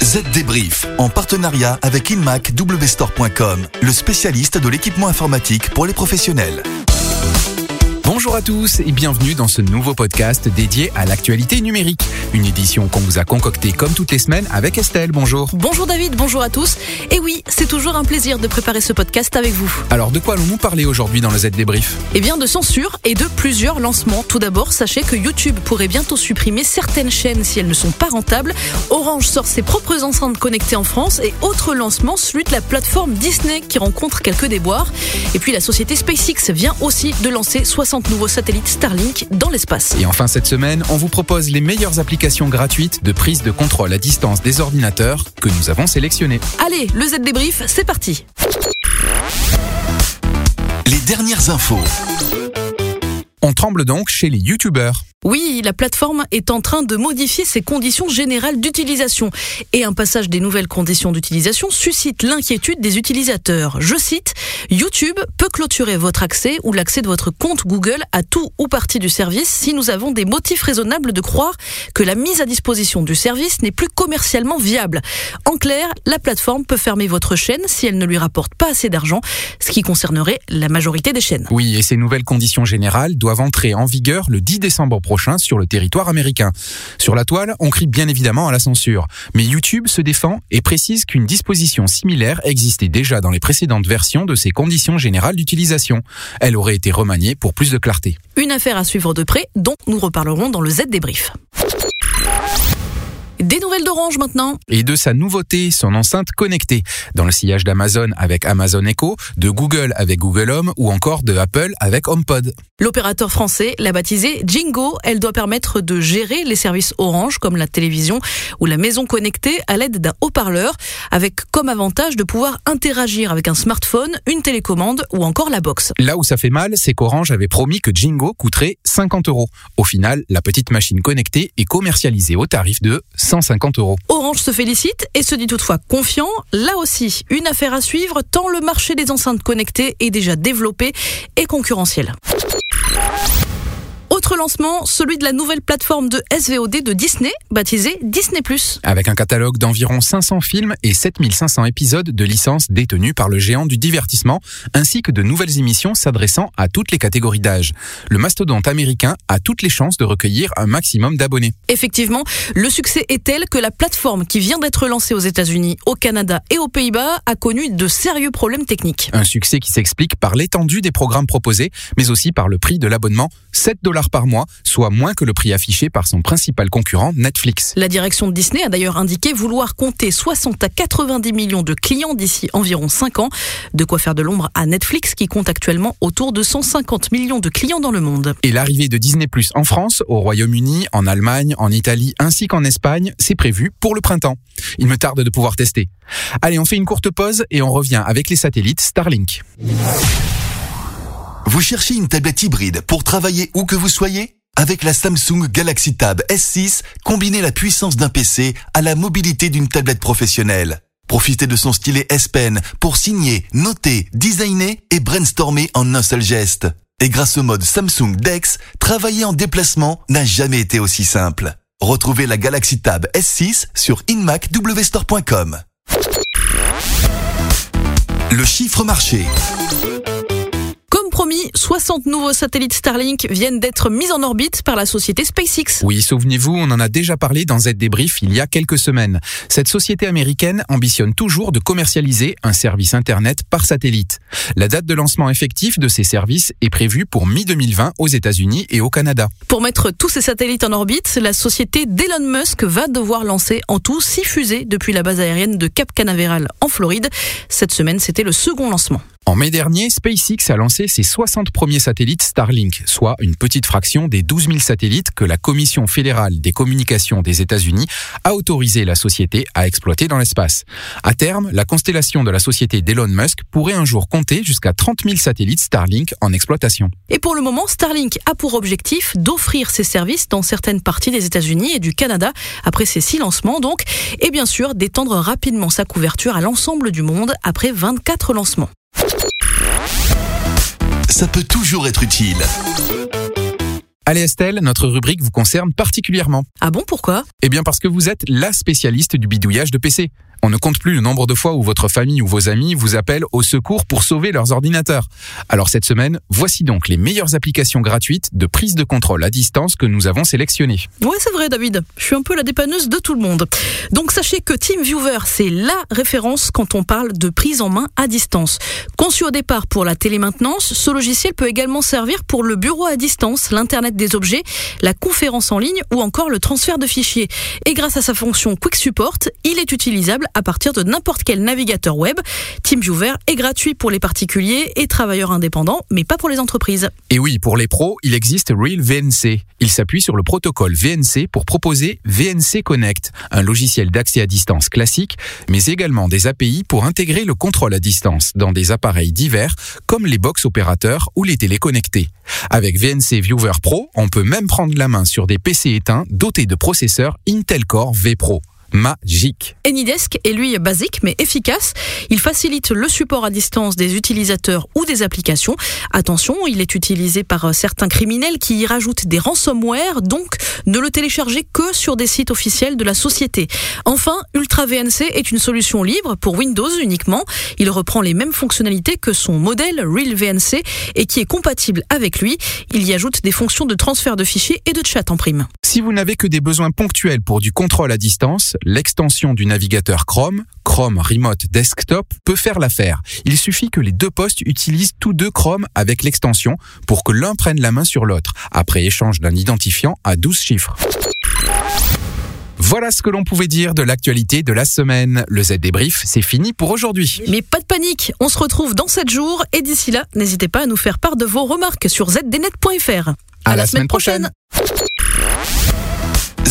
Z Débrief, en partenariat avec InmacWstore.com, le spécialiste de l'équipement informatique pour les professionnels. Bonjour à tous et bienvenue dans ce nouveau podcast dédié à l'actualité numérique. Une édition qu'on vous a concoctée comme toutes les semaines avec Estelle. Bonjour. Bonjour David, bonjour à tous. Et oui, c'est toujours un plaisir de préparer ce podcast avec vous. Alors de quoi allons-nous parler aujourd'hui dans le Z Débrief? Eh bien de censure et de plusieurs lancements. Tout d'abord, sachez que YouTube pourrait bientôt supprimer certaines chaînes si elles ne sont pas rentables. Orange sort ses propres enceintes connectées en France et autre lancement, celui de la plateforme Disney qui rencontre quelques déboires. Et puis la société SpaceX vient aussi de lancer 60 nouveaux satellites Starlink dans l'espace. Et enfin cette semaine, on vous propose les meilleures applications gratuites de prise de contrôle à distance des ordinateurs que nous avons sélectionnées. Allez, le Z débrief, c'est parti. Les dernières infos. On tremble donc chez les youtubeurs. Oui, la plateforme est en train de modifier ses conditions générales d'utilisation. Et un passage des nouvelles conditions d'utilisation suscite l'inquiétude des utilisateurs. Je cite, YouTube peut clôturer votre accès ou l'accès de votre compte Google à tout ou partie du service si nous avons des motifs raisonnables de croire que la mise à disposition du service n'est plus commercialement viable. En clair, la plateforme peut fermer votre chaîne si elle ne lui rapporte pas assez d'argent, ce qui concernerait la majorité des chaînes. Oui, et ces nouvelles conditions générales doivent entrer en vigueur le 10 décembre prochain sur le territoire américain. Sur la toile, on crie bien évidemment à la censure. Mais YouTube se défend et précise qu'une disposition similaire existait déjà dans les précédentes versions de ces conditions générales d'utilisation. Elle aurait été remaniée pour plus de clarté. Une affaire à suivre de près dont nous reparlerons dans le Z débrief. Des nouvelles d'Orange maintenant. Et de sa nouveauté, son enceinte connectée. Dans le sillage d'Amazon avec Amazon Echo, de Google avec Google Home ou encore de Apple avec HomePod. L'opérateur français l'a baptisée Jingo. Elle doit permettre de gérer les services Orange comme la télévision ou la maison connectée à l'aide d'un haut-parleur avec comme avantage de pouvoir interagir avec un smartphone, une télécommande ou encore la box. Là où ça fait mal, c'est qu'Orange avait promis que Jingo coûterait 50 euros. Au final, la petite machine connectée est commercialisée au tarif de 150 euros. Orange se félicite et se dit toutefois confiant. Là aussi, une affaire à suivre tant le marché des enceintes connectées est déjà développé et concurrentiel. Autre lancement, celui de la nouvelle plateforme de SVOD de Disney, baptisée Disney+. Avec un catalogue d'environ 500 films et 7500 épisodes de licences détenus par le géant du divertissement, ainsi que de nouvelles émissions s'adressant à toutes les catégories d'âge. Le mastodonte américain a toutes les chances de recueillir un maximum d'abonnés. Effectivement, le succès est tel que la plateforme qui vient d'être lancée aux États-Unis, au Canada et aux Pays-Bas a connu de sérieux problèmes techniques. Un succès qui s'explique par l'étendue des programmes proposés, mais aussi par le prix de l'abonnement, 7 dollars par mois, soit moins que le prix affiché par son principal concurrent Netflix. La direction de Disney a d'ailleurs indiqué vouloir compter 60 à 90 millions de clients d'ici environ 5 ans, de quoi faire de l'ombre à Netflix qui compte actuellement autour de 150 millions de clients dans le monde. Et l'arrivée de Disney Plus en France, au Royaume-Uni, en Allemagne, en Italie ainsi qu'en Espagne, c'est prévu pour le printemps. Il me tarde de pouvoir tester. Allez, on fait une courte pause et on revient avec les satellites Starlink. Vous cherchez une tablette hybride pour travailler où que vous soyez? Avec la Samsung Galaxy Tab S6, combinez la puissance d'un PC à la mobilité d'une tablette professionnelle. Profitez de son stylet S Pen pour signer, noter, designer et brainstormer en un seul geste. Et grâce au mode Samsung Dex, travailler en déplacement n'a jamais été aussi simple. Retrouvez la Galaxy Tab S6 sur inmacwstore.com. Le chiffre marché. Comme promis, 60 nouveaux satellites Starlink viennent d'être mis en orbite par la société SpaceX. Oui, souvenez-vous, on en a déjà parlé dans Z Débrief il y a quelques semaines. Cette société américaine ambitionne toujours de commercialiser un service Internet par satellite. La date de lancement effectif de ces services est prévue pour mi-2020 aux États-Unis et au Canada. Pour mettre tous ces satellites en orbite, la société d'Elon Musk va devoir lancer en tout 6 fusées depuis la base aérienne de Cap Canaveral en Floride. Cette semaine, c'était le second lancement. En mai dernier, SpaceX a lancé ses 60 premiers satellites Starlink, soit une petite fraction des 12 000 satellites que la Commission fédérale des communications des États-Unis a autorisé la société à exploiter dans l'espace. À terme, la constellation de la société d'Elon Musk pourrait un jour compter jusqu'à 30 000 satellites Starlink en exploitation. Et pour le moment, Starlink a pour objectif d'offrir ses services dans certaines parties des États-Unis et du Canada après ses six lancements donc, et bien sûr d'étendre rapidement sa couverture à l'ensemble du monde après 24 lancements. Ça peut toujours être utile. Allez Estelle, notre rubrique vous concerne particulièrement. Ah bon, pourquoi? Eh bien parce que vous êtes la spécialiste du bidouillage de PC. On ne compte plus le nombre de fois où votre famille ou vos amis vous appellent au secours pour sauver leurs ordinateurs. Alors cette semaine, voici donc les meilleures applications gratuites de prise de contrôle à distance que nous avons sélectionnées. Ouais, c'est vrai David. Je suis un peu la dépanneuse de tout le monde. Donc sachez que TeamViewer, c'est la référence quand on parle de prise en main à distance. Conçu au départ pour la télémaintenance, ce logiciel peut également servir pour le bureau à distance, l'internet des objets, la conférence en ligne ou encore le transfert de fichiers. Et grâce à sa fonction Quick Support, il est utilisable à partir de n'importe quel navigateur web. TeamViewer est gratuit pour les particuliers et travailleurs indépendants, mais pas pour les entreprises. Et oui, pour les pros, il existe Real VNC. Il s'appuie sur le protocole VNC pour proposer VNC Connect, un logiciel d'accès à distance classique, mais également des API pour intégrer le contrôle à distance dans des appareils divers comme les box opérateurs ou les téléconnectés. Avec VNC Viewer Pro, on peut même prendre la main sur des PC éteints dotés de processeurs Intel Core V Pro magique. Anydesk est lui basique mais efficace. Il facilite le support à distance des utilisateurs ou des applications. Attention, il est utilisé par certains criminels qui y rajoutent des ransomware, donc ne le téléchargez que sur des sites officiels de la société. Enfin, Ultra VNC est une solution libre pour Windows uniquement. Il reprend les mêmes fonctionnalités que son modèle Real VNC et qui est compatible avec lui. Il y ajoute des fonctions de transfert de fichiers et de chat en prime. Si vous n'avez que des besoins ponctuels pour du contrôle à distance, l'extension du navigateur Chrome, Chrome Remote Desktop, peut faire l'affaire. Il suffit que les deux postes utilisent tous deux Chrome avec l'extension pour que l'un prenne la main sur l'autre, après échange d'un identifiant à 12 chiffres. Voilà ce que l'on pouvait dire de l'actualité de la semaine. Le Z débrief, c'est fini pour aujourd'hui. Mais pas de panique, on se retrouve dans 7 jours et d'ici là, n'hésitez pas à nous faire part de vos remarques sur zdnet.fr. À, la, semaine, prochaine.